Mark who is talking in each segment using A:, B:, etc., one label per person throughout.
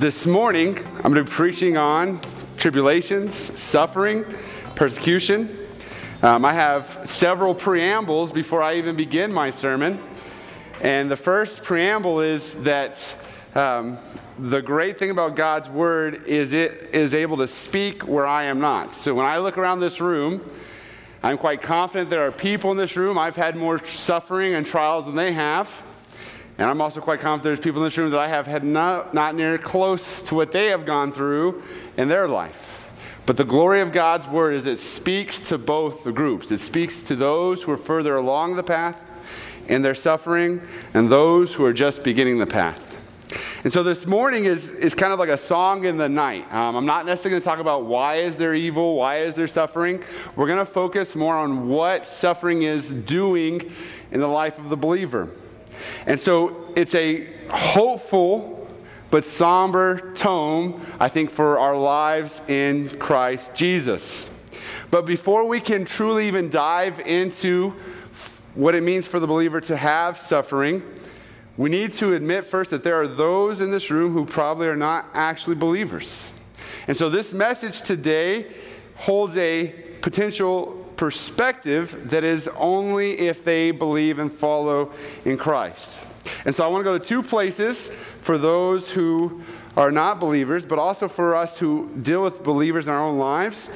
A: This morning, I'm going to be preaching on tribulations, suffering, persecution. Um, I have several preambles before I even begin my sermon. And the first preamble is that um, the great thing about God's word is it is able to speak where I am not. So when I look around this room, I'm quite confident there are people in this room. I've had more suffering and trials than they have. And I'm also quite confident there's people in this room that I have had not, not near close to what they have gone through in their life. But the glory of God's word is it speaks to both the groups. It speaks to those who are further along the path in their suffering and those who are just beginning the path. And so this morning is, is kind of like a song in the night. Um, I'm not necessarily going to talk about why is there evil, why is there suffering. We're going to focus more on what suffering is doing in the life of the believer. And so it's a hopeful but somber tone, I think, for our lives in Christ Jesus. But before we can truly even dive into what it means for the believer to have suffering, we need to admit first that there are those in this room who probably are not actually believers. And so this message today holds a potential perspective that is only if they believe and follow in Christ. And so I want to go to two places for those who are not believers, but also for us who deal with believers in our own lives,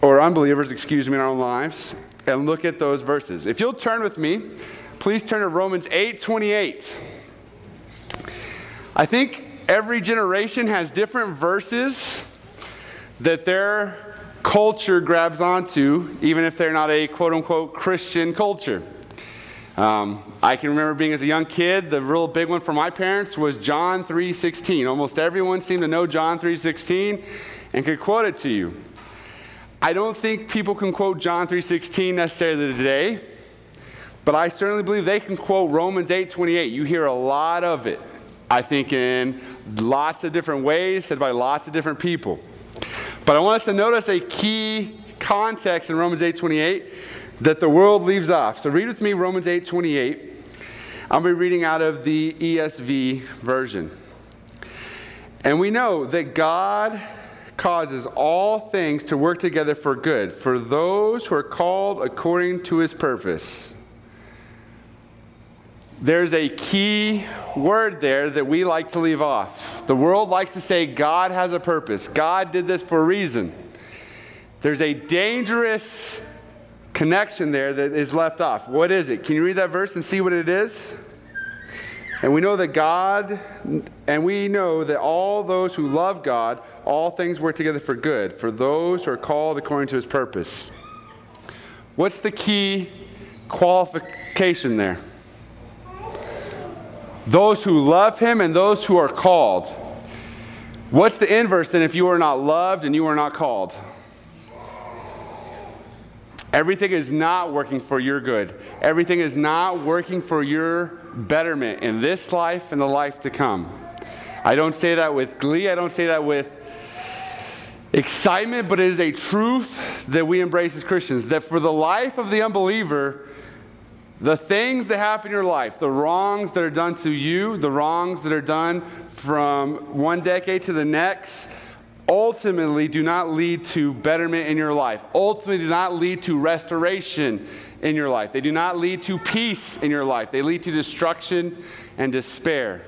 A: or unbelievers, excuse me, in our own lives, and look at those verses. If you'll turn with me, please turn to Romans 8 28. I think every generation has different verses that they're culture grabs onto, even if they're not a quote unquote Christian culture. Um, I can remember being as a young kid, the real big one for my parents was John 3:16. Almost everyone seemed to know John 3:16 and could quote it to you. I don't think people can quote John 3:16 necessarily today, but I certainly believe they can quote Romans 8:28. You hear a lot of it, I think, in lots of different ways, said by lots of different people. But I want us to notice a key context in Romans 8:28 that the world leaves off. So read with me Romans 8:28. I'll be reading out of the ESV version. And we know that God causes all things to work together for good for those who are called according to his purpose. There's a key word there that we like to leave off. The world likes to say God has a purpose, God did this for a reason. There's a dangerous connection there that is left off. What is it? Can you read that verse and see what it is? And we know that God, and we know that all those who love God, all things work together for good, for those who are called according to his purpose. What's the key qualification there? Those who love him and those who are called. What's the inverse then if you are not loved and you are not called? Everything is not working for your good. Everything is not working for your betterment in this life and the life to come. I don't say that with glee, I don't say that with excitement, but it is a truth that we embrace as Christians that for the life of the unbeliever, the things that happen in your life, the wrongs that are done to you, the wrongs that are done from one decade to the next, ultimately do not lead to betterment in your life. Ultimately, do not lead to restoration in your life. They do not lead to peace in your life. They lead to destruction and despair.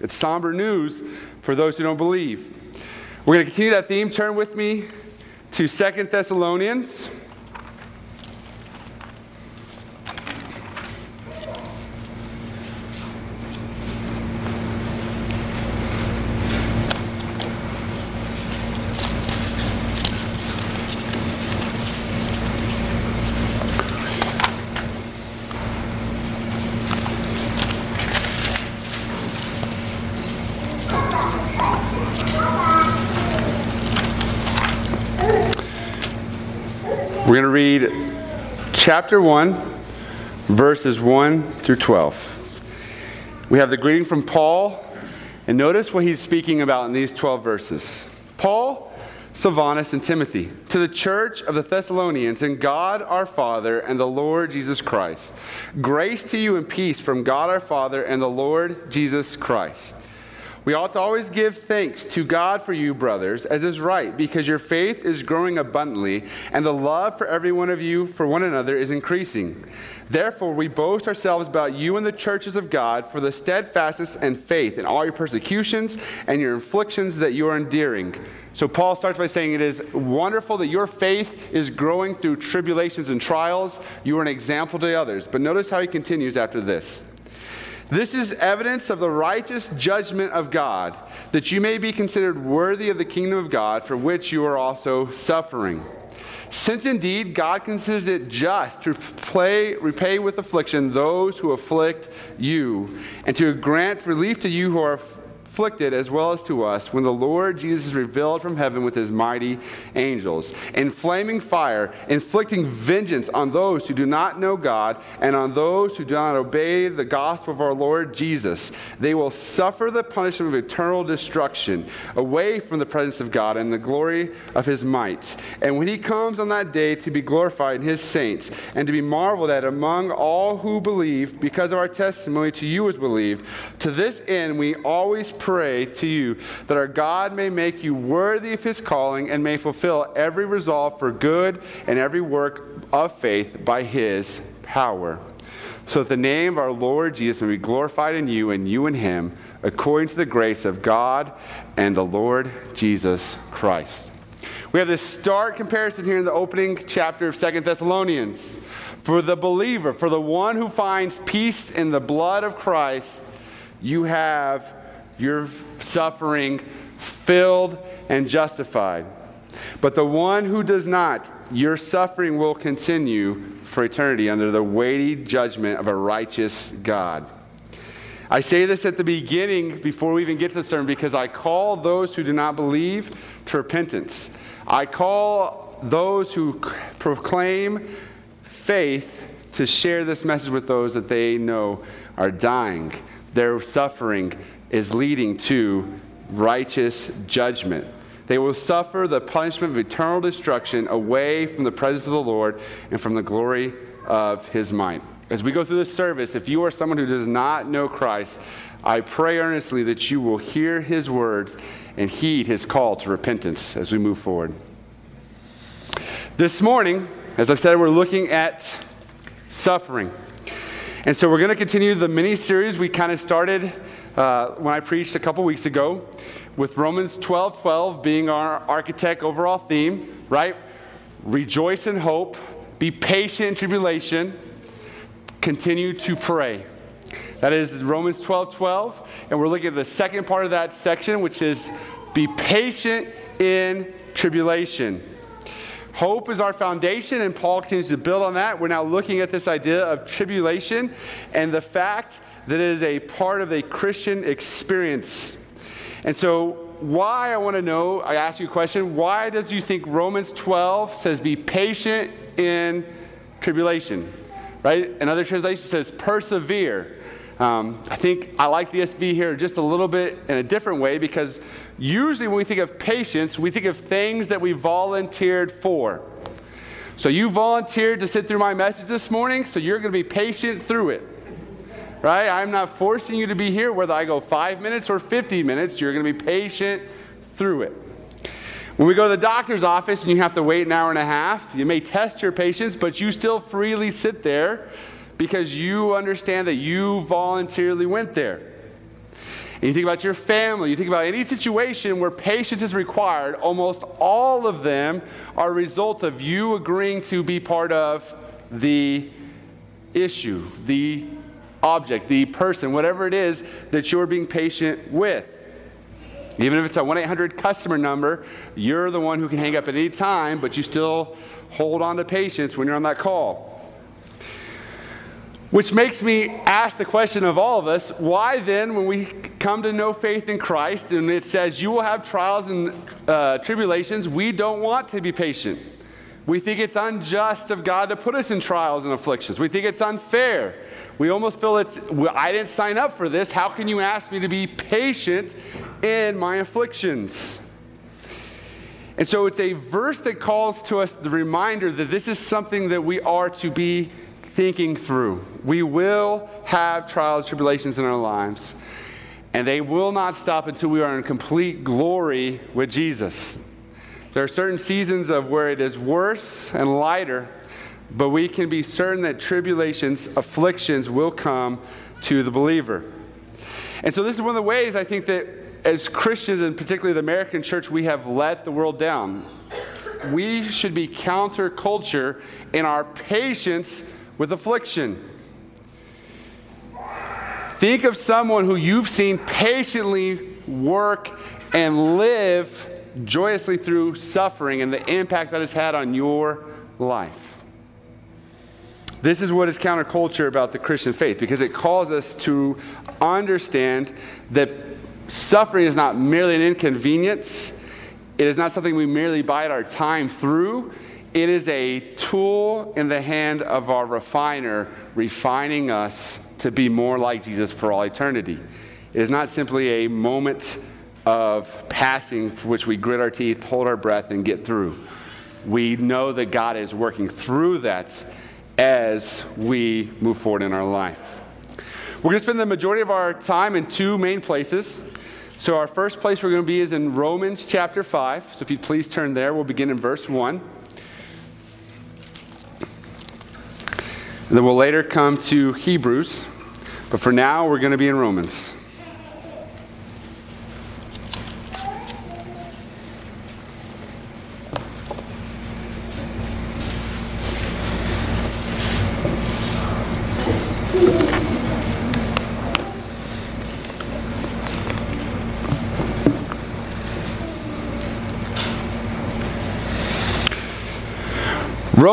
A: It's somber news for those who don't believe. We're going to continue that theme. Turn with me to Second Thessalonians. We're going to read chapter 1, verses 1 through 12. We have the greeting from Paul, and notice what he's speaking about in these 12 verses. Paul, Silvanus, and Timothy, to the church of the Thessalonians, and God our Father and the Lord Jesus Christ. Grace to you and peace from God our Father and the Lord Jesus Christ. We ought to always give thanks to God for you, brothers, as is right, because your faith is growing abundantly, and the love for every one of you for one another is increasing. Therefore, we boast ourselves about you and the churches of God for the steadfastness and faith in all your persecutions and your afflictions that you are enduring. So, Paul starts by saying it is wonderful that your faith is growing through tribulations and trials. You are an example to others. But notice how he continues after this. This is evidence of the righteous judgment of God, that you may be considered worthy of the kingdom of God, for which you are also suffering. Since indeed God considers it just to play, repay with affliction those who afflict you, and to grant relief to you who are afflicted as well as to us when the Lord Jesus revealed from heaven with his mighty angels, in flaming fire, inflicting vengeance on those who do not know God and on those who do not obey the gospel of our Lord Jesus. They will suffer the punishment of eternal destruction away from the presence of God and the glory of his might. And when he comes on that day to be glorified in his saints and to be marveled at among all who believe, because of our testimony to you was believed, to this end we always pray pray to you that our God may make you worthy of his calling and may fulfill every resolve for good and every work of faith by his power. So that the name of our Lord Jesus may be glorified in you and you in him, according to the grace of God and the Lord Jesus Christ. We have this stark comparison here in the opening chapter of Second Thessalonians. For the believer, for the one who finds peace in the blood of Christ, you have your suffering filled and justified. But the one who does not, your suffering will continue for eternity under the weighty judgment of a righteous God. I say this at the beginning before we even get to the sermon because I call those who do not believe to repentance. I call those who proclaim faith to share this message with those that they know are dying. Their suffering is leading to righteous judgment. They will suffer the punishment of eternal destruction away from the presence of the Lord and from the glory of his might. As we go through this service, if you are someone who does not know Christ, I pray earnestly that you will hear his words and heed his call to repentance as we move forward. This morning, as I've said, we're looking at suffering. And so we're going to continue the mini series we kind of started uh, when I preached a couple weeks ago, with Romans 12 12 being our architect overall theme, right? Rejoice in hope, be patient in tribulation, continue to pray. That is Romans 12 12. And we're looking at the second part of that section, which is be patient in tribulation. Hope is our foundation, and Paul continues to build on that. We're now looking at this idea of tribulation and the fact that is a part of a Christian experience. And so, why I want to know, I ask you a question, why does you think Romans 12 says be patient in tribulation? Right? Another translation says persevere. Um, I think I like the ESV here just a little bit in a different way because usually when we think of patience, we think of things that we volunteered for. So you volunteered to sit through my message this morning, so you're going to be patient through it right? I'm not forcing you to be here, whether I go five minutes or 50 minutes, you're going to be patient through it. When we go to the doctor's office and you have to wait an hour and a half, you may test your patience, but you still freely sit there because you understand that you voluntarily went there. And you think about your family, you think about any situation where patience is required, almost all of them are a result of you agreeing to be part of the issue, the object, the person, whatever it is that you're being patient with. Even if it's a 1 800 customer number, you're the one who can hang up at any time, but you still hold on to patience when you're on that call. Which makes me ask the question of all of us why then, when we come to know faith in Christ and it says you will have trials and uh, tribulations, we don't want to be patient? We think it's unjust of God to put us in trials and afflictions. We think it's unfair. We almost feel it's, I didn't sign up for this. How can you ask me to be patient in my afflictions? And so it's a verse that calls to us the reminder that this is something that we are to be thinking through. We will have trials, tribulations in our lives. And they will not stop until we are in complete glory with Jesus. There are certain seasons of where it is worse and lighter, but we can be certain that tribulations, afflictions will come to the believer. And so, this is one of the ways I think that as Christians, and particularly the American church, we have let the world down. We should be counterculture in our patience with affliction. Think of someone who you've seen patiently work and live joyously through suffering and the impact that it's had on your life. This is what is counterculture about the Christian faith because it calls us to understand that suffering is not merely an inconvenience, it is not something we merely bide our time through. It is a tool in the hand of our refiner, refining us to be more like Jesus for all eternity. It is not simply a moment of passing for which we grit our teeth, hold our breath, and get through. We know that God is working through that as we move forward in our life. We're going to spend the majority of our time in two main places. So, our first place we're going to be is in Romans chapter 5. So, if you'd please turn there, we'll begin in verse 1. And then we'll later come to Hebrews. But for now, we're going to be in Romans.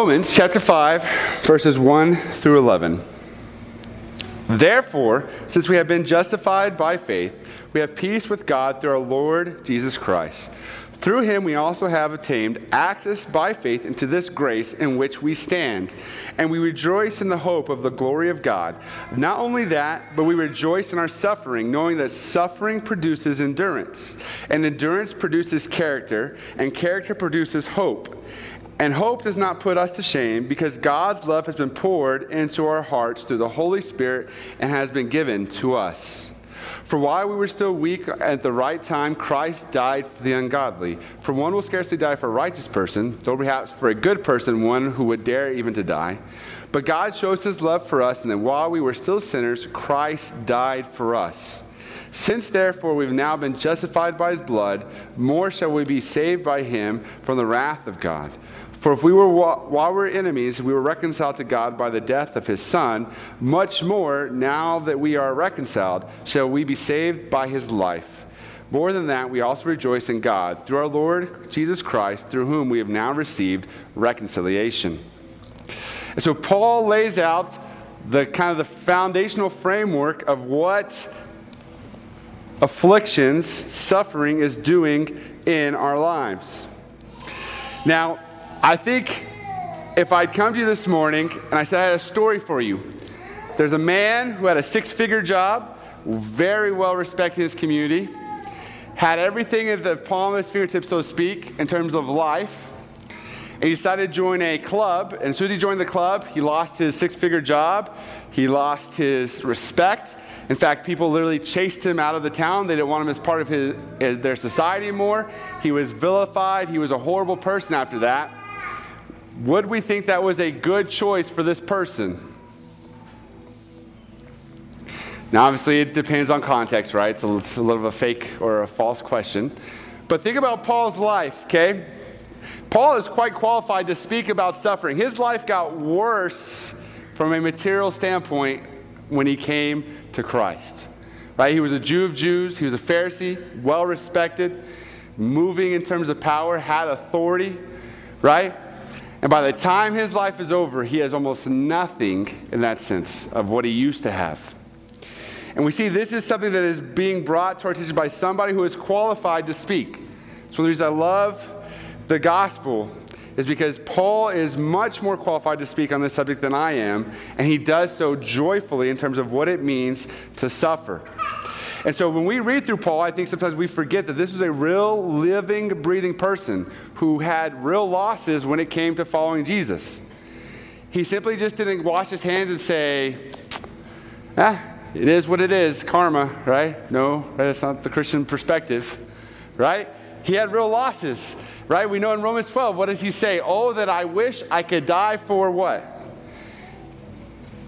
A: Romans chapter 5, verses 1 through 11. Therefore, since we have been justified by faith, we have peace with God through our Lord Jesus Christ. Through him we also have attained access by faith into this grace in which we stand, and we rejoice in the hope of the glory of God. Not only that, but we rejoice in our suffering, knowing that suffering produces endurance, and endurance produces character, and character produces hope. And hope does not put us to shame because God's love has been poured into our hearts through the Holy Spirit and has been given to us. For while we were still weak at the right time, Christ died for the ungodly. For one will scarcely die for a righteous person, though perhaps for a good person one who would dare even to die. But God shows his love for us, and that while we were still sinners, Christ died for us. Since therefore we've now been justified by his blood, more shall we be saved by him from the wrath of God. For if we were, while we were enemies, we were reconciled to God by the death of his Son, much more, now that we are reconciled, shall we be saved by his life. More than that, we also rejoice in God through our Lord Jesus Christ, through whom we have now received reconciliation. And so Paul lays out the kind of the foundational framework of what afflictions, suffering is doing in our lives. Now, I think if I'd come to you this morning and I said I had a story for you, there's a man who had a six figure job, very well respected in his community, had everything at the palm of his fingertips, so to speak, in terms of life. And he decided to join a club. And as soon as he joined the club, he lost his six figure job. He lost his respect. In fact, people literally chased him out of the town. They didn't want him as part of his, eh, their society anymore. He was vilified. He was a horrible person after that. Would we think that was a good choice for this person? Now, obviously, it depends on context, right? So it's a little of a fake or a false question. But think about Paul's life, okay? Paul is quite qualified to speak about suffering. His life got worse from a material standpoint when he came to Christ. Right? He was a Jew of Jews, he was a Pharisee, well respected, moving in terms of power, had authority, right? And by the time his life is over, he has almost nothing in that sense of what he used to have. And we see this is something that is being brought to our attention by somebody who is qualified to speak. So the reason I love the gospel is because Paul is much more qualified to speak on this subject than I am, and he does so joyfully in terms of what it means to suffer. And so when we read through Paul, I think sometimes we forget that this was a real living, breathing person who had real losses when it came to following Jesus. He simply just didn't wash his hands and say, ah, it is what it is, karma, right? No, that's not the Christian perspective, right? He had real losses, right? We know in Romans 12, what does he say? Oh, that I wish I could die for what?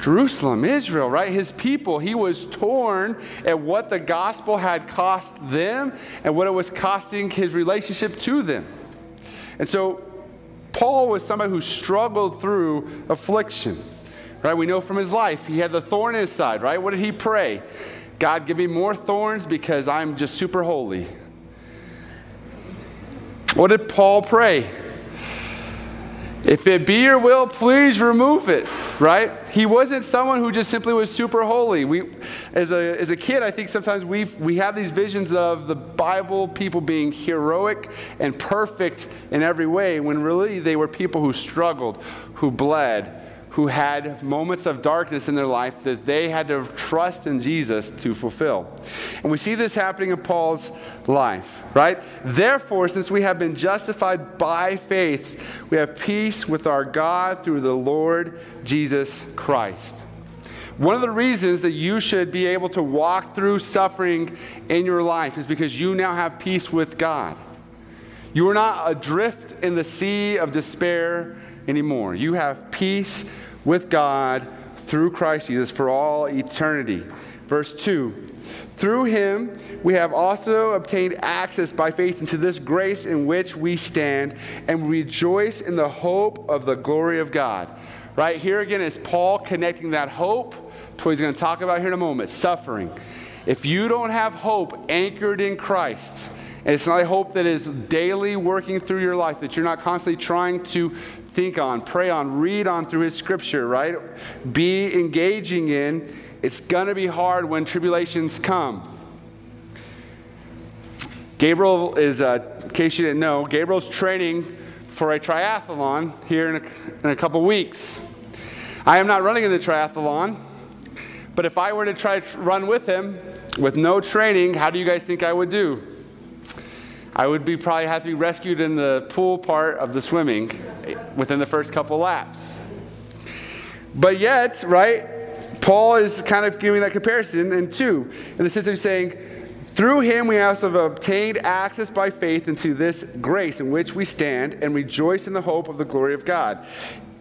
A: Jerusalem, Israel, right? His people. He was torn at what the gospel had cost them and what it was costing his relationship to them. And so Paul was somebody who struggled through affliction. Right? We know from his life, he had the thorn in his side, right? What did he pray? God, give me more thorns because I'm just super holy. What did Paul pray? If it be your will, please remove it, right? He wasn't someone who just simply was super holy. We, as, a, as a kid, I think sometimes we we have these visions of the Bible people being heroic and perfect in every way, when really they were people who struggled, who bled, who had moments of darkness in their life that they had to trust in Jesus to fulfill. And we see this happening in Paul's life, right? Therefore, since we have been justified by faith, we have peace with our God through the Lord Jesus Christ. One of the reasons that you should be able to walk through suffering in your life is because you now have peace with God. You are not adrift in the sea of despair anymore. You have peace with God through Christ Jesus for all eternity. Verse 2 Through him we have also obtained access by faith into this grace in which we stand and rejoice in the hope of the glory of God. Right here again is Paul connecting that hope to what he's going to talk about here in a moment suffering. If you don't have hope anchored in Christ, and it's not a hope that is daily working through your life, that you're not constantly trying to think on, pray on, read on through His Scripture, right? Be engaging in. It's going to be hard when tribulations come. Gabriel is, uh, in case you didn't know, Gabriel's training for a triathlon here in a, in a couple weeks. I am not running in the triathlon, but if I were to try to run with him with no training, how do you guys think I would do? I would be probably have to be rescued in the pool part of the swimming eh, within the first couple laps. But yet, right, Paul is kind of giving that comparison in two, in the sense of saying, through him we also have obtained access by faith into this grace in which we stand and rejoice in the hope of the glory of God.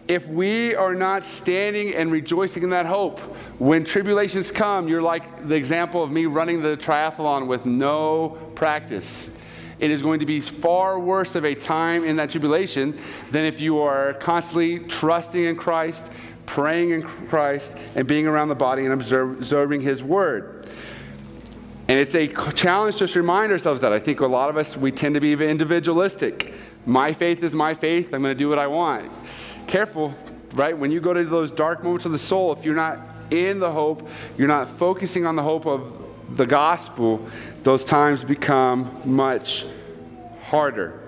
A: If we are not standing and rejoicing in that hope, when tribulations come, you're like the example of me running the triathlon with no practice it is going to be far worse of a time in that tribulation than if you are constantly trusting in Christ, praying in Christ, and being around the body and observing His Word. And it's a challenge just to remind ourselves that. I think a lot of us, we tend to be individualistic. My faith is my faith. I'm going to do what I want. Careful, right? When you go to those dark moments of the soul, if you're not in the hope, you're not focusing on the hope of the gospel, those times become much harder.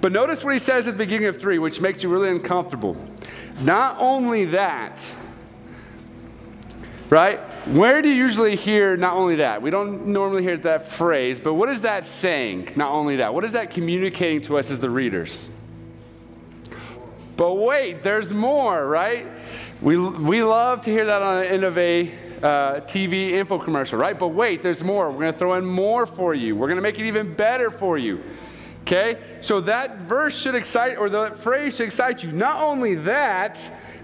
A: But notice what he says at the beginning of 3, which makes you really uncomfortable. Not only that, right? Where do you usually hear not only that? We don't normally hear that phrase, but what is that saying? Not only that. What is that communicating to us as the readers? But wait, there's more, right? We, we love to hear that on the end of a uh, TV info commercial, right? But wait, there's more. We're going to throw in more for you. We're going to make it even better for you. Okay? So that verse should excite, or the phrase should excite you. Not only that,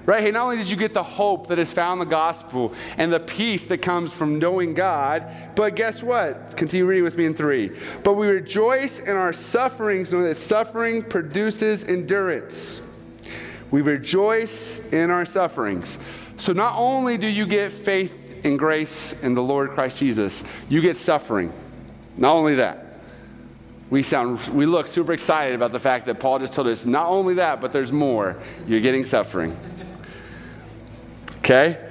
A: right? Hey, not only did you get the hope that is found in the gospel and the peace that comes from knowing God, but guess what? Continue reading with me in three. But we rejoice in our sufferings, knowing that suffering produces endurance. We rejoice in our sufferings. So not only do you get faith and grace in the Lord Christ Jesus, you get suffering. Not only that. We sound we look super excited about the fact that Paul just told us not only that, but there's more. You're getting suffering. Okay?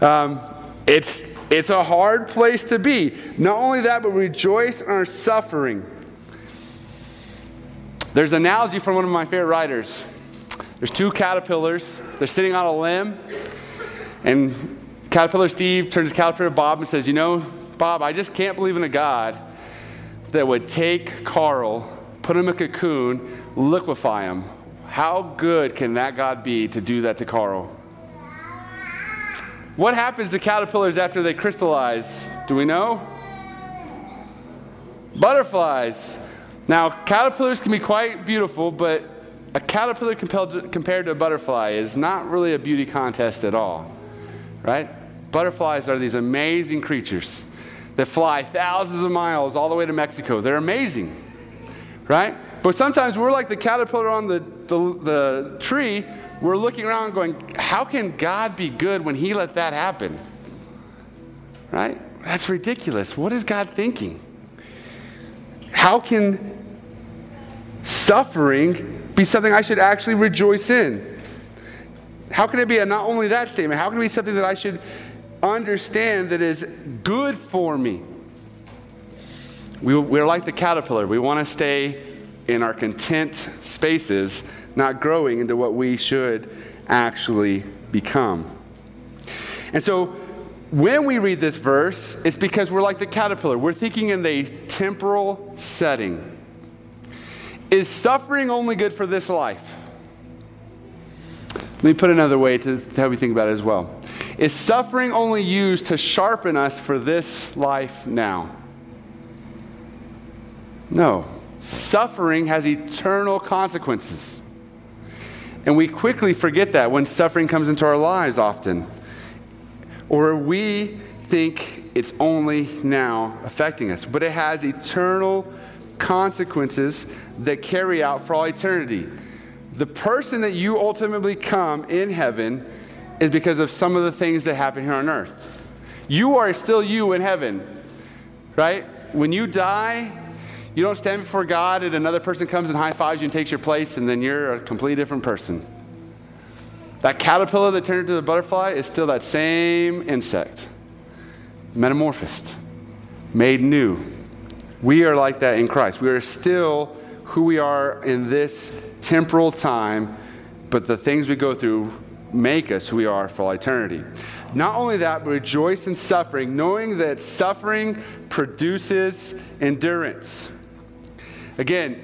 A: Um, it's it's a hard place to be. Not only that, but rejoice in our suffering. There's an analogy from one of my favorite writers. There's two caterpillars. They're sitting on a limb, and Caterpillar Steve turns to Caterpillar Bob and says, You know, Bob, I just can't believe in a God that would take Carl, put him in a cocoon, liquefy him. How good can that God be to do that to Carl? What happens to caterpillars after they crystallize? Do we know? Butterflies. Now, caterpillars can be quite beautiful, but a caterpillar compared to a butterfly is not really a beauty contest at all, right? Butterflies are these amazing creatures that fly thousands of miles all the way to Mexico. They're amazing, right? But sometimes we're like the caterpillar on the, the, the tree. We're looking around going, how can God be good when He let that happen? Right? That's ridiculous. What is God thinking? How can suffering be something I should actually rejoice in? How can it be a not only that statement, how can it be something that I should understand that is good for me? We, we're like the caterpillar. We want to stay in our content spaces, not growing into what we should actually become. And so, when we read this verse, it's because we're like the caterpillar. We're thinking in the temporal setting. Is suffering only good for this life? Let me put another way to, to help you think about it as well. Is suffering only used to sharpen us for this life now? No. Suffering has eternal consequences. And we quickly forget that when suffering comes into our lives often. Or we think it's only now affecting us, but it has eternal consequences that carry out for all eternity. The person that you ultimately come in heaven is because of some of the things that happen here on earth. You are still you in heaven, right? When you die, you don't stand before God and another person comes and high fives you and takes your place, and then you're a completely different person. That caterpillar that turned into the butterfly is still that same insect, metamorphosed, made new we are like that in Christ. We are still who we are in this temporal time, but the things we go through make us who we are for all eternity. Not only that, but rejoice in suffering, knowing that suffering produces endurance. Again,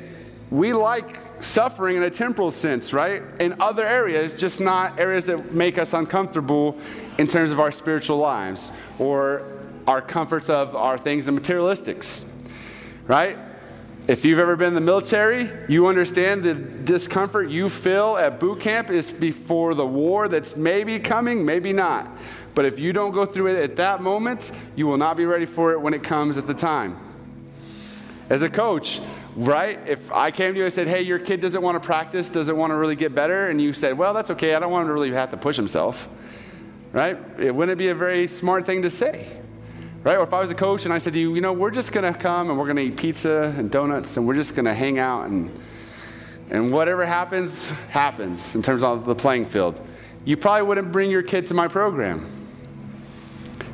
A: we like suffering in a temporal sense, right? In other areas, just not areas that make us uncomfortable in terms of our spiritual lives or our comforts of our things and materialistics right? If you've ever been in the military, you understand the discomfort you feel at boot camp is before the war that's maybe coming, maybe not. But if you don't go through it at that moment, you will not be ready for it when it comes at the time. As a coach, right? If I came to you and said, hey, your kid doesn't want to practice, doesn't want to really get better, and you said, well, that's okay, I don't want him to really have to push himself, right? It wouldn't be a very smart thing to say. Right? Or if I was a coach and I said to you, you know, we're just going to come and we're going to eat pizza and donuts and we're just going to hang out and, and whatever happens, happens in terms of the playing field. You probably wouldn't bring your kid to my program.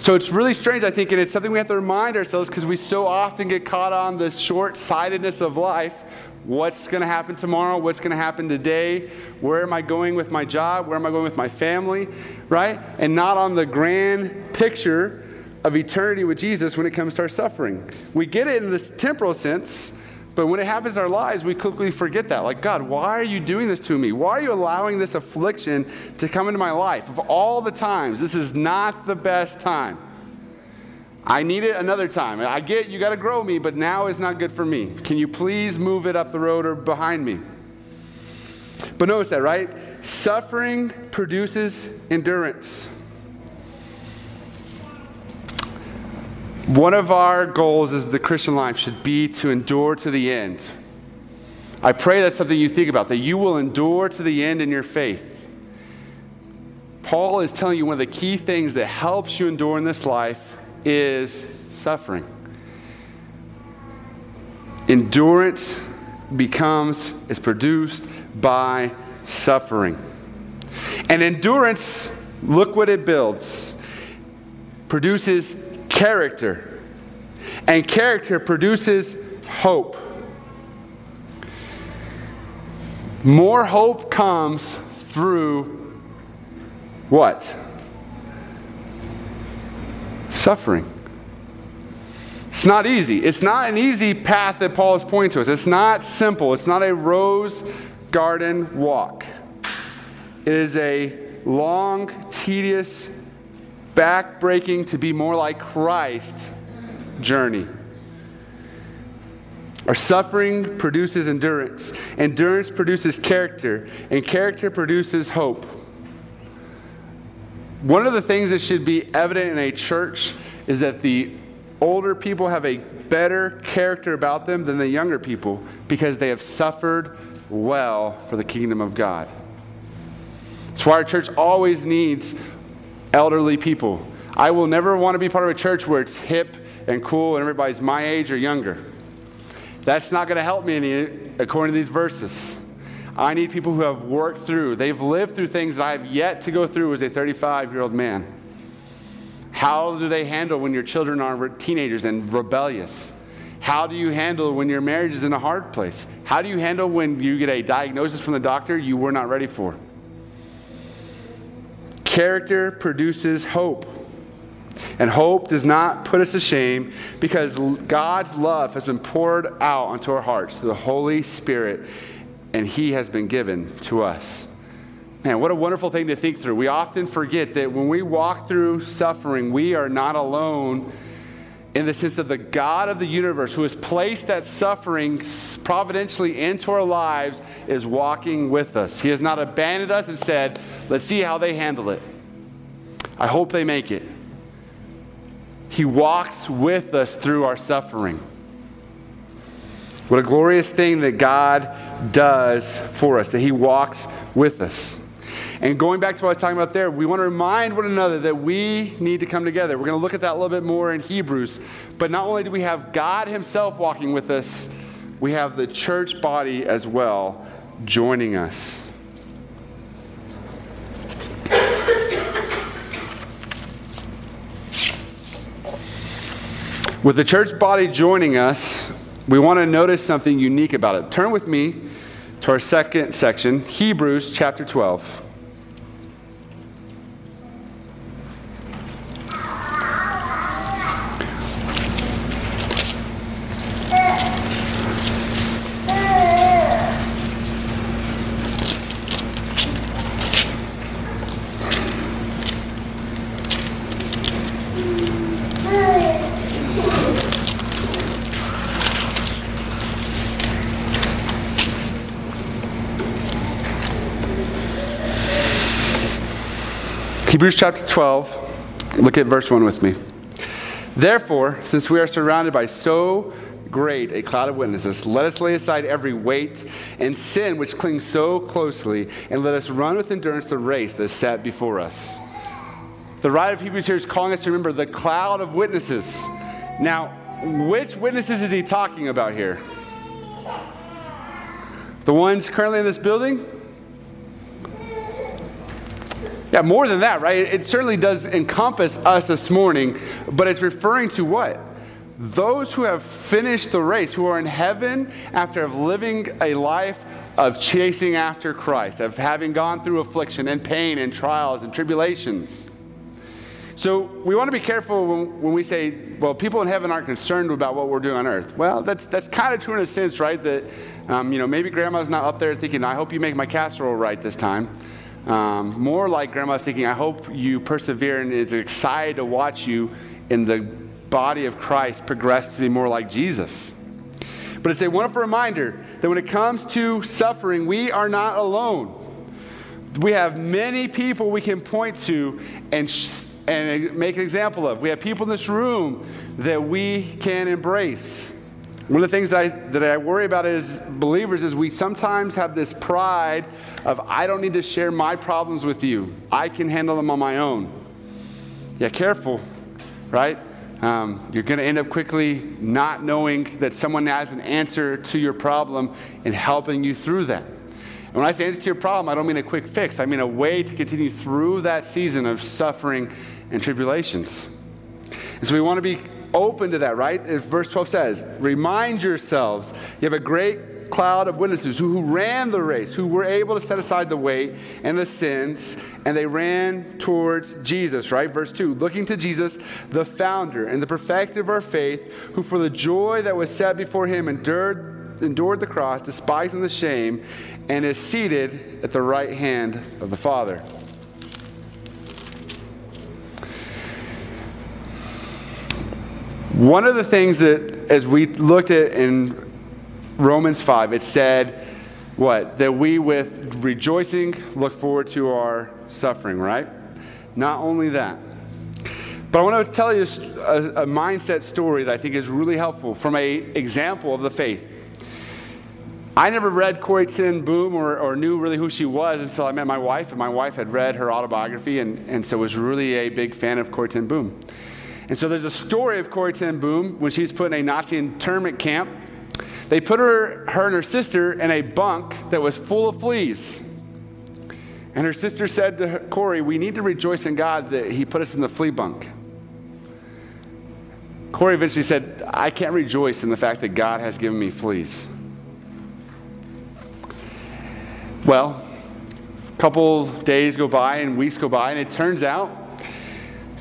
A: So it's really strange, I think, and it's something we have to remind ourselves because we so often get caught on the short sightedness of life. What's going to happen tomorrow? What's going to happen today? Where am I going with my job? Where am I going with my family? Right? And not on the grand picture of eternity with Jesus when it comes to our suffering. We get it in this temporal sense, but when it happens in our lives, we quickly forget that. Like, God, why are you doing this to me? Why are you allowing this affliction to come into my life? Of all the times, this is not the best time. I need it another time. I get you got to grow me, but now is not good for me. Can you please move it up the road or behind me? But notice that, right? Suffering produces endurance. One of our goals as the Christian life should be to endure to the end. I pray that's something you think about, that you will endure to the end in your faith. Paul is telling you one of the key things that helps you endure in this life is suffering. Endurance becomes, is produced by suffering. And endurance, look what it builds, produces character. And character produces hope. More hope comes through what? Suffering. It's not easy. It's not an easy path that Paul is pointing to us. It's not simple. It's not a rose garden walk. It is a long, tedious back-breaking to be more like Christ journey. Our suffering produces endurance. Endurance produces character, and character produces hope. One of the things that should be evident in a church is that the older people have a better character about them than the younger people because they have suffered well for the kingdom of God. That's why our church always needs elderly people. I will never want to be part of a church where it's hip and cool and everybody's my age or younger. That's not going to help me any, according to these verses. I need people who have worked through, they've lived through things that I have yet to go through as a 35 year old man. How do they handle when your children are teenagers and rebellious? How do you handle when your marriage is in a hard place? How do you handle when you get a diagnosis from the doctor you were not ready for? Character produces hope. And hope does not put us to shame because God's love has been poured out onto our hearts through the Holy Spirit, and He has been given to us. Man, what a wonderful thing to think through. We often forget that when we walk through suffering, we are not alone in the sense of the God of the universe who has placed that suffering providentially into our lives is walking with us. He has not abandoned us and said, let's see how they handle it. I hope they make it. He walks with us through our suffering. What a glorious thing that God does for us, that He walks with us. And going back to what I was talking about there, we want to remind one another that we need to come together. We're going to look at that a little bit more in Hebrews. But not only do we have God Himself walking with us, we have the church body as well joining us. With the church body joining us, we want to notice something unique about it. Turn with me to our second section, Hebrews chapter 12. Hebrews chapter 12, look at verse 1 with me. Therefore, since we are surrounded by so great a cloud of witnesses, let us lay aside every weight and sin which clings so closely, and let us run with endurance the race that is set before us. The writer of Hebrews here is calling us to remember the cloud of witnesses. Now, which witnesses is he talking about here? The ones currently in this building? Yeah, more than that, right? It certainly does encompass us this morning, but it's referring to what? Those who have finished the race, who are in heaven after living a life of chasing after Christ, of having gone through affliction and pain and trials and tribulations. So we want to be careful when, when, we say, well, people in heaven aren't concerned about what we're doing on earth. Well, that's, that's kind of true in a sense, right? That, um, you know, maybe grandma's not up there thinking, I hope you make my casserole right this time. Um, more like grandma's thinking, I hope you persevere and is excited to watch you in the body of Christ progress to be more like Jesus. But it's a wonderful reminder that when it comes to suffering, we are not alone. We have many people we can point to and, sh- and make an example of. We have people in this room that we can embrace. One of the things that I, that I worry about as believers is we sometimes have this pride of, I don't need to share my problems with you. I can handle them on my own. Yeah, careful, right? Um, you're going to end up quickly not knowing that someone has an answer to your problem and helping you through that. And when I say answer to your problem, I don't mean a quick fix. I mean a way to continue through that season of suffering and tribulations. And so we want to be open to that, right? Verse 12 says, Remind yourselves, you have a great cloud of witnesses who, who ran the race, who were able to set aside the weight and the sins, and they ran towards Jesus, right? Verse 2 Looking to Jesus, the founder and the perfecter of our faith, who for the joy that was set before him endured, endured the cross, despising the shame, and is seated at the right hand of the Father. One of the things that, as we looked at in Romans 5, it said, what? That we with rejoicing look forward to our suffering, right? Not only that, but I want to tell you a, a, mindset story that I think is really helpful from a example of the faith. I never read ten Boom or, or knew really who she was until I met my wife, and my wife had read her autobiography and, and so was really a big fan of ten Boom. And so there's a story of Corrie ten Boom when she was put in a Nazi internment camp. They put her, her and her sister in a bunk that was full of fleas. And her sister said to Corrie, We need to rejoice in God that He put us in the flea bunk. Corrie eventually said, I can't rejoice in the fact that God has given me fleas. Well, a couple days go by and weeks go by, and it turns out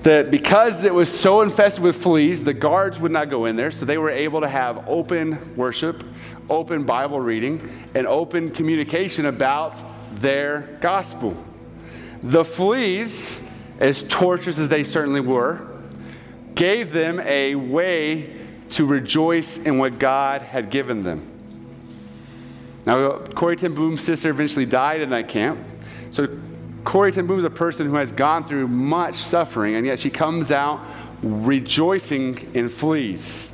A: that because it was so infested with fleas, the guards would not go in there, so they were able to have open worship, open Bible reading, and open communication about their gospel. The fleas, as torturous as they certainly were, gave them a way to rejoice in what God had given them. Now, Corrie ten Boom's sister eventually died in that camp. So, Corrie ten Boom is a person who has gone through much suffering, and yet she comes out rejoicing in fleas.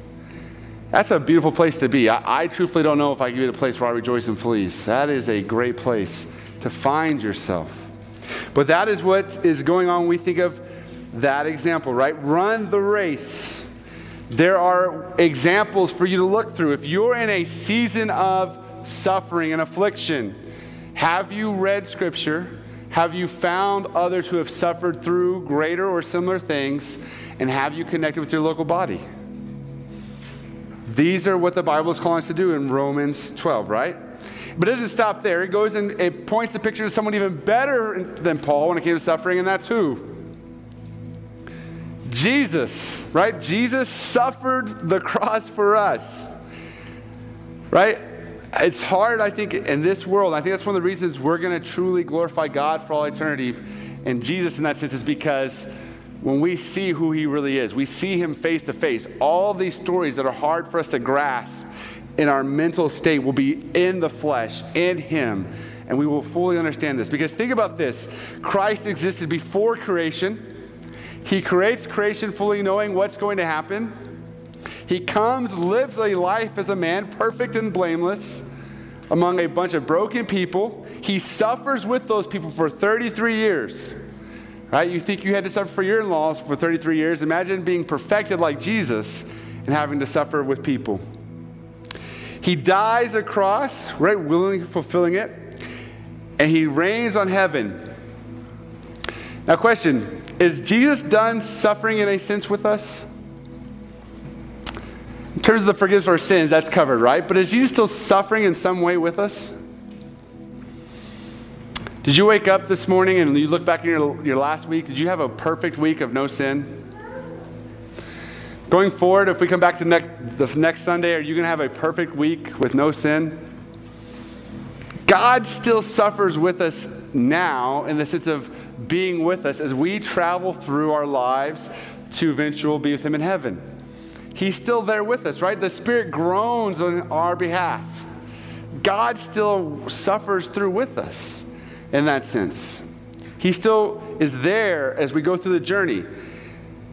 A: That's a beautiful place to be. I, I truthfully don't know if I give you the place where I rejoice in fleas. That is a great place to find yourself. But that is what is going on. We think of that example, right? Run the race. There are examples for you to look through. If you're in a season of suffering and affliction, have you read Scripture? Have you found others who have suffered through greater or similar things? And have you connected with your local body? These are what the Bible is calling us to do in Romans 12, right? But it doesn't stop there. It goes and it points the picture to someone even better than Paul when it came to suffering, and that's who? Jesus, right? Jesus suffered the cross for us, right? It's hard, I think, in this world. I think that's one of the reasons we're going to truly glorify God for all eternity. And Jesus, in that sense, is because when we see who he really is, we see him face to face. All these stories that are hard for us to grasp in our mental state will be in the flesh, in him, and we will fully understand this. Because think about this Christ existed before creation. He creates creation fully knowing what's going to happen. He comes, lives a life as a man, perfect and blameless, among a bunch of broken people. He suffers with those people for 33 years. Right? You think you had to suffer for your in laws for 33 years. Imagine being perfected like Jesus and having to suffer with people. He dies a cross, right? Willingly fulfilling it. And he reigns on heaven. Now, question is Jesus done suffering in a sense with us? Terms of the forgiveness of our sins, that's covered, right? But is Jesus still suffering in some way with us? Did you wake up this morning and you look back in your, your last week? Did you have a perfect week of no sin? Going forward, if we come back to next, the next Sunday, are you going to have a perfect week with no sin? God still suffers with us now in the sense of being with us as we travel through our lives to eventually be with Him in heaven. He's still there with us, right? The Spirit groans on our behalf. God still suffers through with us in that sense. He still is there as we go through the journey.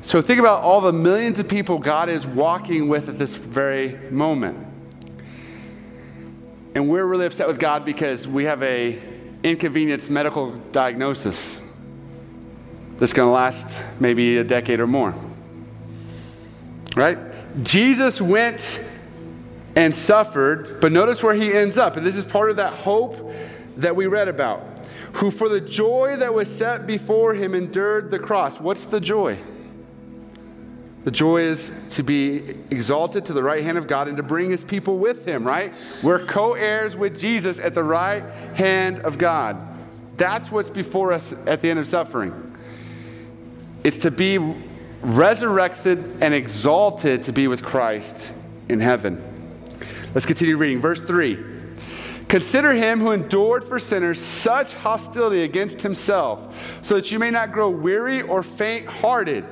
A: So think about all the millions of people God is walking with at this very moment. And we're really upset with God because we have a inconvenience medical diagnosis that's going to last maybe a decade or more. Right? Jesus went and suffered, but notice where he ends up. And this is part of that hope that we read about. Who, for the joy that was set before him, endured the cross. What's the joy? The joy is to be exalted to the right hand of God and to bring his people with him, right? We're co heirs with Jesus at the right hand of God. That's what's before us at the end of suffering. It's to be resurrected and exalted to be with Christ in heaven. Let's continue reading. Verse 3 Consider him who endured for sinners such hostility against himself, so that you may not grow weary or faint hearted.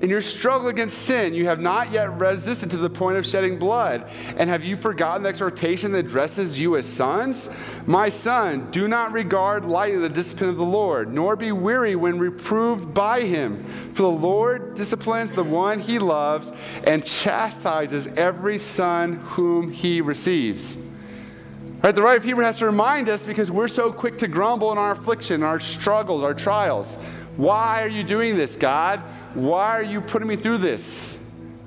A: In your struggle against sin, you have not yet resisted to the point of shedding blood. And have you forgotten the exhortation that addresses you as sons? My son, do not regard lightly the discipline of the Lord, nor be weary when reproved by him. For the Lord disciplines the one he loves and chastises every son whom he receives. Right, the writer of Hebrew has to remind us because we're so quick to grumble in our affliction, our struggles, our trials. Why are you doing this, God? Why are you putting me through this?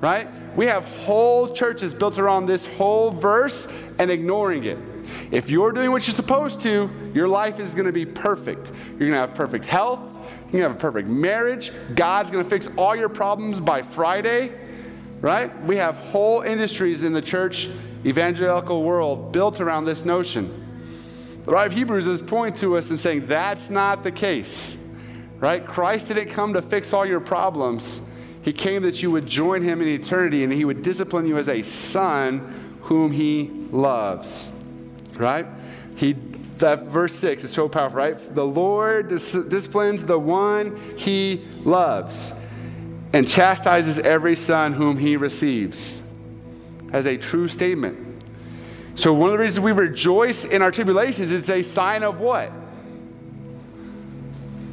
A: Right? We have whole churches built around this whole verse and ignoring it. If you're doing what you're supposed to, your life is going to be perfect. You're going to have perfect health. You're going to have a perfect marriage. God's going to fix all your problems by Friday. Right? We have whole industries in the church evangelical world built around this notion. The writer of Hebrews is pointing to us and saying that's not the case right? Christ didn't come to fix all your problems. He came that you would join him in eternity and he would discipline you as a son whom he loves, right? He, that verse 6 is so powerful, right? The Lord dis- disciplines the one he loves and chastises every son whom he receives. As a true statement. So, one of the reasons we rejoice in our tribulations is a sign of what?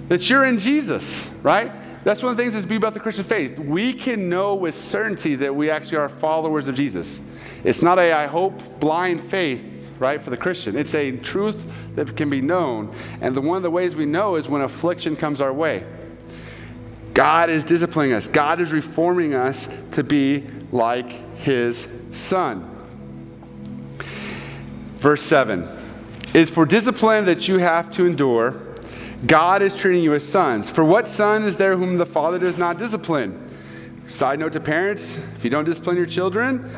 A: That you're in Jesus, right? That's one of the things that's be about the Christian faith. We can know with certainty that we actually are followers of Jesus. It's not a, I hope, blind faith, right, for the Christian. It's a truth that can be known. And the, one of the ways we know is when affliction comes our way. God is disciplining us, God is reforming us to be like his son. Verse 7 is for discipline that you have to endure God is treating you as sons. For what son is there whom the father does not discipline? Side note to parents if you don't discipline your children,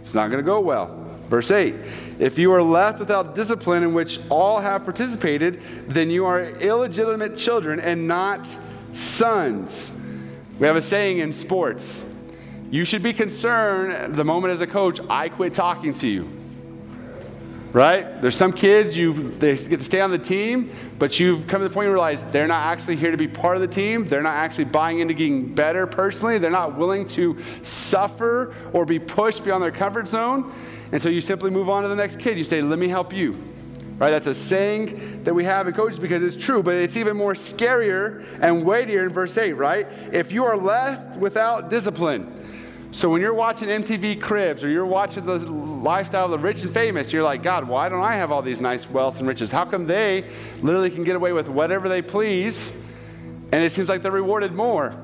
A: it's not going to go well. Verse 8 If you are left without discipline in which all have participated, then you are illegitimate children and not sons. We have a saying in sports you should be concerned the moment as a coach I quit talking to you right? There's some kids you they get to stay on the team, but you've come to the point you realize they're not actually here to be part of the team. They're not actually buying into getting better personally. They're not willing to suffer or be pushed beyond their comfort zone. And so you simply move on to the next kid. You say, "Let me help you." Right? That's a saying that we have in coaches because it's true, but it's even more scarier and weightier in verse 8, right? If you are left without discipline, so when you're watching MTV Cribs or you're watching the lifestyle of the rich and famous, you're like, God, why don't I have all these nice wealth and riches? How come they literally can get away with whatever they please and it seems like they're rewarded more?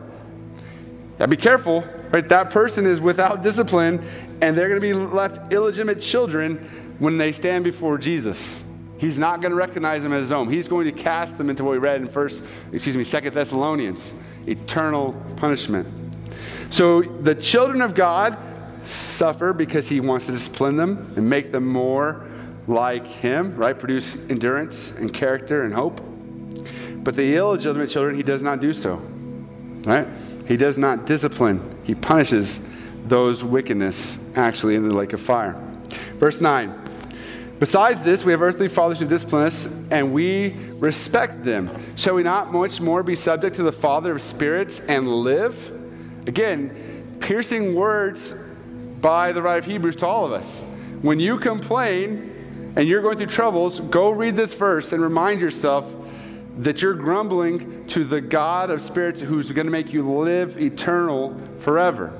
A: Now be careful, right? That person is without discipline and they're going to be left illegitimate children when they stand before Jesus. He's not going to recognize them as his own. He's going to cast them into what we read in first, excuse me, Second Thessalonians, eternal punishment. So the children of God suffer because he wants to discipline them and make them more like him, right? Produce endurance and character and hope. But the illegitimate children, he does not do so, right? He does not discipline, he punishes those wickedness actually in the lake of fire. Verse 9. Besides this, we have earthly fathers who discipline us, and we respect them. Shall we not much more be subject to the Father of spirits and live? Again, piercing words by the writer of Hebrews to all of us. When you complain and you're going through troubles, go read this verse and remind yourself that you're grumbling to the God of spirits who's going to make you live eternal forever.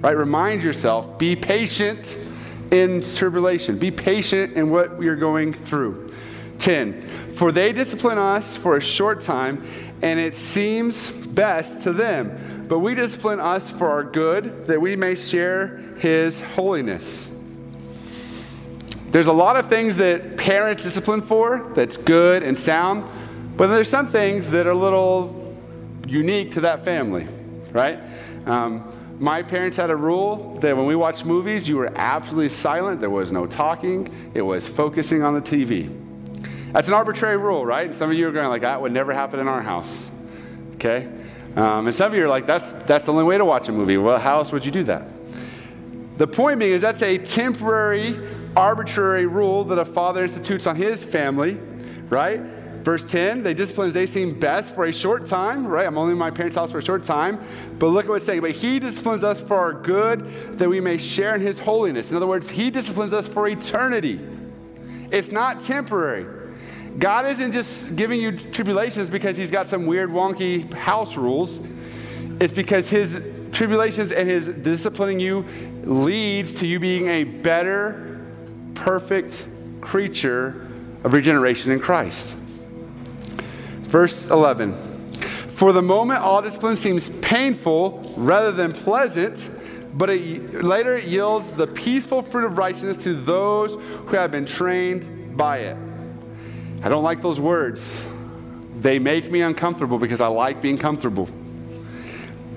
A: Right? Remind yourself, be patient in tribulation. Be patient in what you're going through. 10. For they discipline us for a short time, and it seems best to them but we discipline us for our good, that we may share his holiness. There's a lot of things that parents discipline for that's good and sound, but there's some things that are a little unique to that family, right? Um, my parents had a rule that when we watched movies, you were absolutely silent. There was no talking. It was focusing on the TV. That's an arbitrary rule, right? And Some of you are going like, that would never happen in our house. Okay? Um, and some of you are like, that's, that's the only way to watch a movie. Well, how else would you do that? The point being is that's a temporary, arbitrary rule that a father institutes on his family, right? Verse 10, they discipline as they seem best for a short time, right? I'm only in my parents' house for a short time. But look at what it's saying. But he disciplines us for our good, that we may share in his holiness. In other words, he disciplines us for eternity. It's not temporary. God isn't just giving you tribulations because he's got some weird, wonky house rules. It's because his tribulations and his disciplining you leads to you being a better, perfect creature of regeneration in Christ. Verse 11 For the moment, all discipline seems painful rather than pleasant, but it, later it yields the peaceful fruit of righteousness to those who have been trained by it. I don't like those words. They make me uncomfortable because I like being comfortable.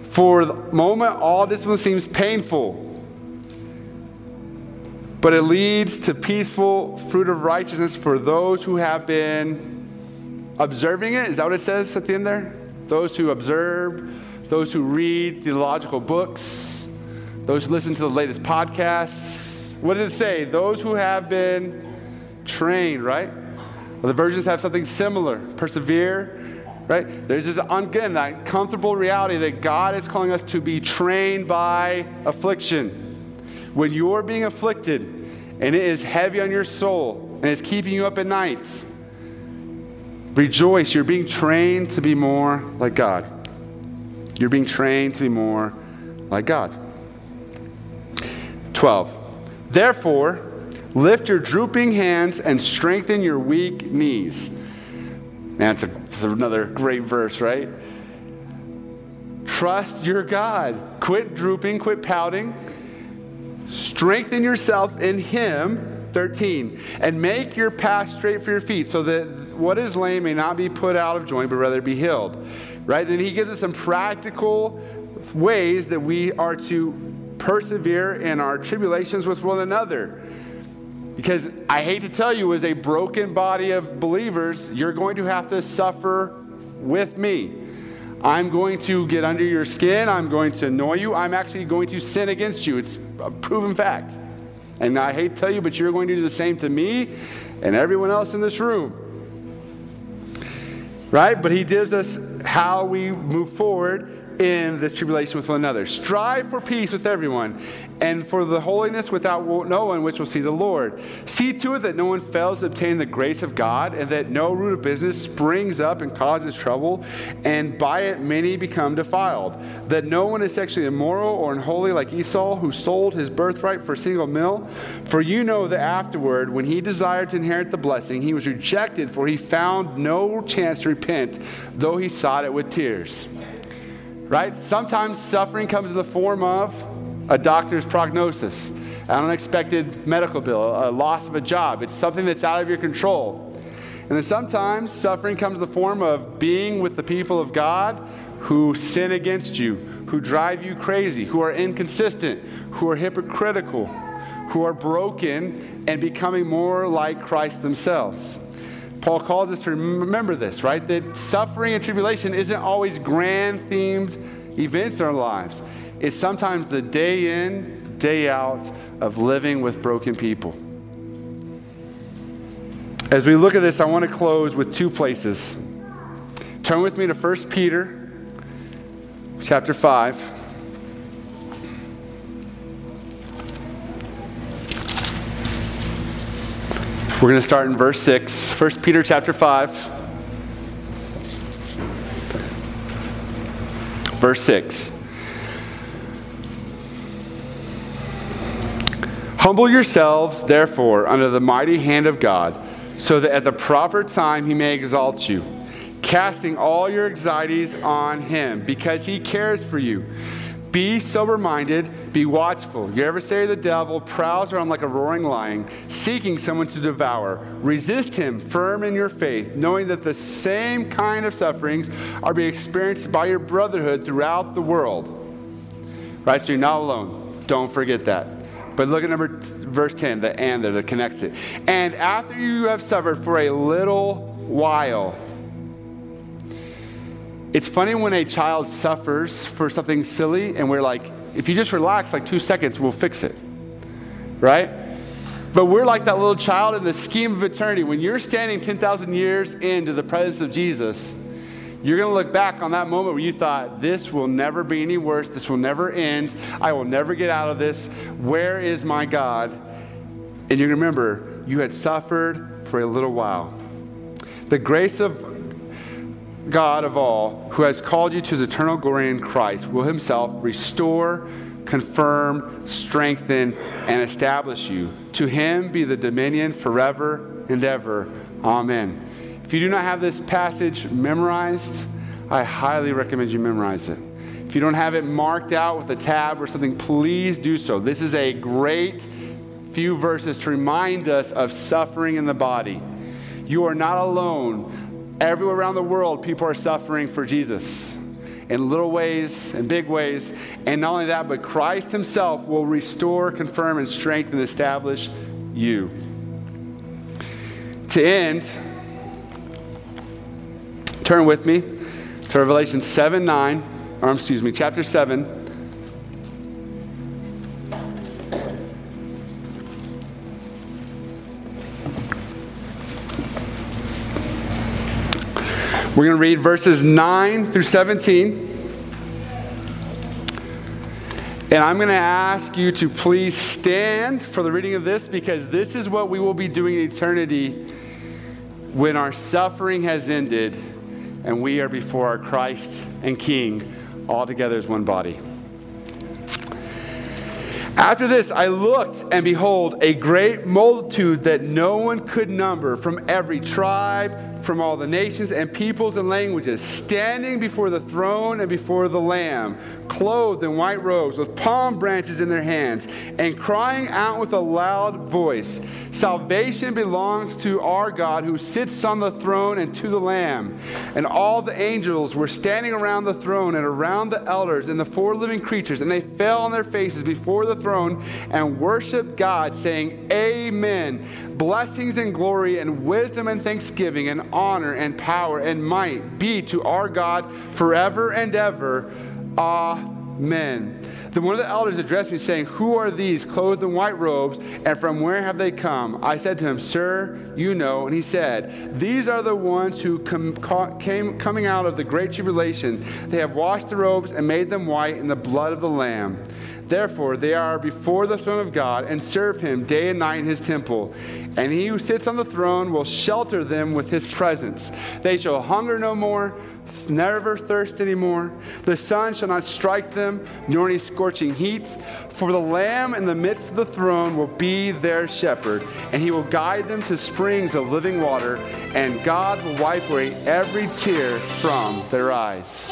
A: For the moment, all discipline seems painful, but it leads to peaceful fruit of righteousness for those who have been observing it. Is that what it says at the end there? Those who observe, those who read theological books, those who listen to the latest podcasts. What does it say? Those who have been trained, right? The versions have something similar. Persevere, right? There's this, again, that comfortable reality that God is calling us to be trained by affliction. When you're being afflicted and it is heavy on your soul and it's keeping you up at night, Rejoice, you're being trained to be more like God. You're being trained to be more like God. 12. Therefore, lift your drooping hands and strengthen your weak knees. Man, that's, a, another great verse, right? Trust your God. Quit drooping, quit pouting. Strengthen yourself in Him 13. And make your path straight for your feet, so that what is lame may not be put out of joint, but rather be healed. Right? Then he gives us some practical ways that we are to persevere in our tribulations with one another. Because I hate to tell you, as a broken body of believers, you're going to have to suffer with me. I'm going to get under your skin. I'm going to annoy you. I'm actually going to sin against you. It's a proven fact. And I hate to tell you, but you're going to do the same to me and everyone else in this room. Right? But he gives us how we move forward in this tribulation with one another. Strive for peace with everyone and for the holiness without no one which will see the Lord. See to it that no one fails to obtain the grace of God and that no root of business springs up and causes trouble, and by it many become defiled. That no one is sexually immoral or unholy like Esau, who sold his birthright for a single meal. For you know that afterward, when he desired to inherit the blessing, he was rejected, for he found no chance to repent, though he sought it with tears right? Sometimes suffering comes in the form of a doctor's prognosis, an unexpected medical bill, a loss of a job. It's something that's out of your control. And then sometimes suffering comes in the form of being with the people of God who sin against you, who drive you crazy, who are inconsistent, who are hypocritical, who are broken and becoming more like Christ themselves. Paul calls us to remember this, right? That suffering and tribulation isn't always grand themed events in our lives. It's sometimes the day in, day out of living with broken people. As we look at this, I want to close with two places. Turn with me to 1 Peter chapter 5. We're going to start in verse 6, 1 Peter chapter 5. Verse 6. Humble yourselves, therefore, under the mighty hand of God, so that at the proper time he may exalt you, casting all your anxieties on him, because he cares for you. Be sober minded, be watchful. Your adversary, the devil, prowls around like a roaring lion, seeking someone to devour. Resist him firm in your faith, knowing that the same kind of sufferings are being experienced by your brotherhood throughout the world. Right? So you're not alone. Don't forget that. But look at number t- verse 10, the and there that connects it. And after you have suffered for a little while, it's funny when a child suffers for something silly and we're like, if you just relax like two seconds, we'll fix it. Right? But we're like that little child in the scheme of eternity. When you're standing 10,000 years into the presence of Jesus, you're going to look back on that moment where you thought, this will never be any worse. This will never end. I will never get out of this. Where is my God? And you remember, you had suffered for a little while. The grace of God of all, who has called you to his eternal glory in Christ, will himself restore, confirm, strengthen, and establish you. To him be the dominion forever and ever. Amen. If you do not have this passage memorized, I highly recommend you memorize it. If you don't have it marked out with a tab or something, please do so. This is a great few verses to remind us of suffering in the body. You are not alone. Everywhere around the world, people are suffering for Jesus in little ways and big ways. And not only that, but Christ Himself will restore, confirm, and strengthen and establish you. To end, Turn with me to Revelation 7 9, or excuse me, chapter 7. We're going to read verses 9 through 17. And I'm going to ask you to please stand for the reading of this because this is what we will be doing in eternity when our suffering has ended and we are before our Christ and King all together as one body. After this, I looked, and behold, a great multitude that no one could number from every tribe from all the nations and peoples and languages, standing before the throne and before the Lamb, clothed in white robes, with palm branches in their hands, and crying out with a loud voice Salvation belongs to our God who sits on the throne and to the Lamb. And all the angels were standing around the throne and around the elders and the four living creatures, and they fell on their faces before the throne and worshiped God, saying, Amen. Blessings and glory and wisdom and thanksgiving and honor and power and might be to our God forever and ever. Amen. Then one of the elders addressed me, saying, Who are these clothed in white robes, and from where have they come? I said to him, Sir, you know. And he said, These are the ones who com- came coming out of the great tribulation. They have washed the robes and made them white in the blood of the Lamb. Therefore, they are before the throne of God and serve him day and night in his temple. And he who sits on the throne will shelter them with his presence. They shall hunger no more, never thirst anymore. The sun shall not strike them, nor any scorching heat. For the Lamb in the midst of the throne will be their shepherd, and he will guide them to springs of living water, and God will wipe away every tear from their eyes.